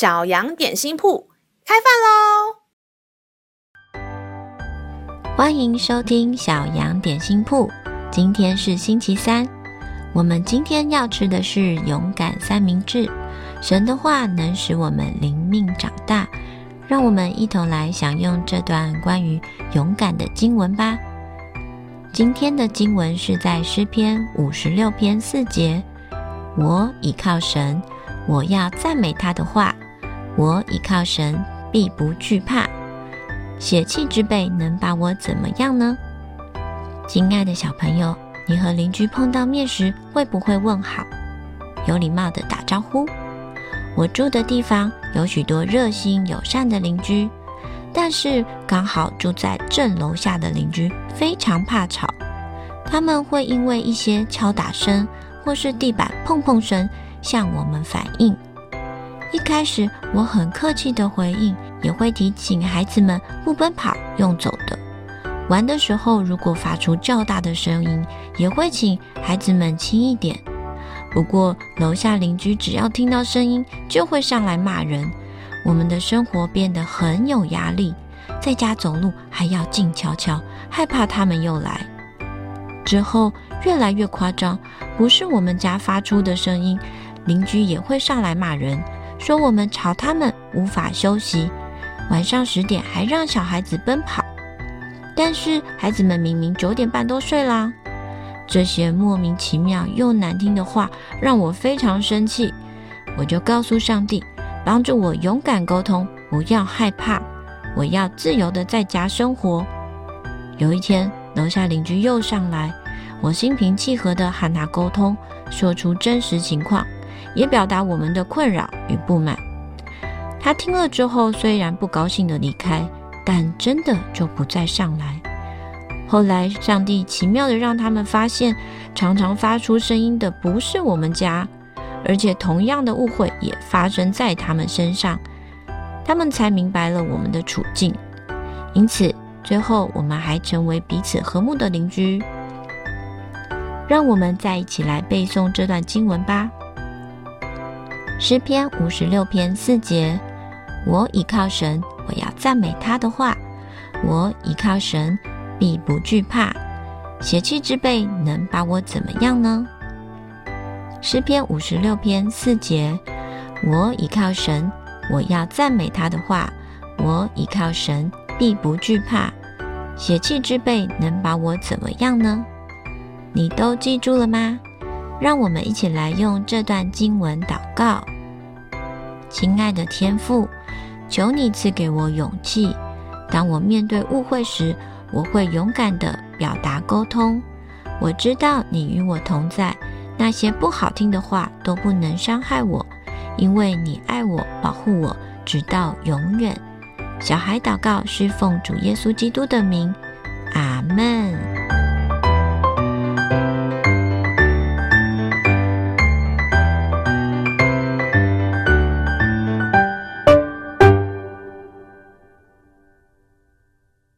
小羊点心铺开饭喽！欢迎收听小羊点心铺。今天是星期三，我们今天要吃的是勇敢三明治。神的话能使我们灵命长大，让我们一同来享用这段关于勇敢的经文吧。今天的经文是在诗篇五十六篇四节。我倚靠神，我要赞美他的话。我倚靠神，必不惧怕。血气之辈能把我怎么样呢？亲爱的小朋友，你和邻居碰到面时，会不会问好，有礼貌地打招呼？我住的地方有许多热心友善的邻居，但是刚好住在正楼下的邻居非常怕吵，他们会因为一些敲打声或是地板碰碰声向我们反映。一开始我很客气的回应，也会提醒孩子们不奔跑，用走的。玩的时候如果发出较大的声音，也会请孩子们轻一点。不过楼下邻居只要听到声音，就会上来骂人。我们的生活变得很有压力，在家走路还要静悄悄，害怕他们又来。之后越来越夸张，不是我们家发出的声音，邻居也会上来骂人。说我们吵他们无法休息，晚上十点还让小孩子奔跑，但是孩子们明明九点半都睡啦。这些莫名其妙又难听的话让我非常生气，我就告诉上帝，帮助我勇敢沟通，不要害怕，我要自由的在家生活。有一天，楼下邻居又上来，我心平气和的和他沟通，说出真实情况。也表达我们的困扰与不满。他听了之后，虽然不高兴地离开，但真的就不再上来。后来，上帝奇妙地让他们发现，常常发出声音的不是我们家，而且同样的误会也发生在他们身上。他们才明白了我们的处境。因此，最后我们还成为彼此和睦的邻居。让我们再一起来背诵这段经文吧。诗篇五十六篇四节，我倚靠神，我要赞美他的话。我倚靠神，必不惧怕。邪气之辈能把我怎么样呢？诗篇五十六篇四节，我倚靠神，我要赞美他的话。我倚靠神，必不惧怕。邪气之辈能把我怎么样呢？你都记住了吗？让我们一起来用这段经文祷告。亲爱的天父，求你赐给我勇气。当我面对误会时，我会勇敢地表达沟通。我知道你与我同在，那些不好听的话都不能伤害我，因为你爱我，保护我，直到永远。小孩祷告是奉主耶稣基督的名，阿门。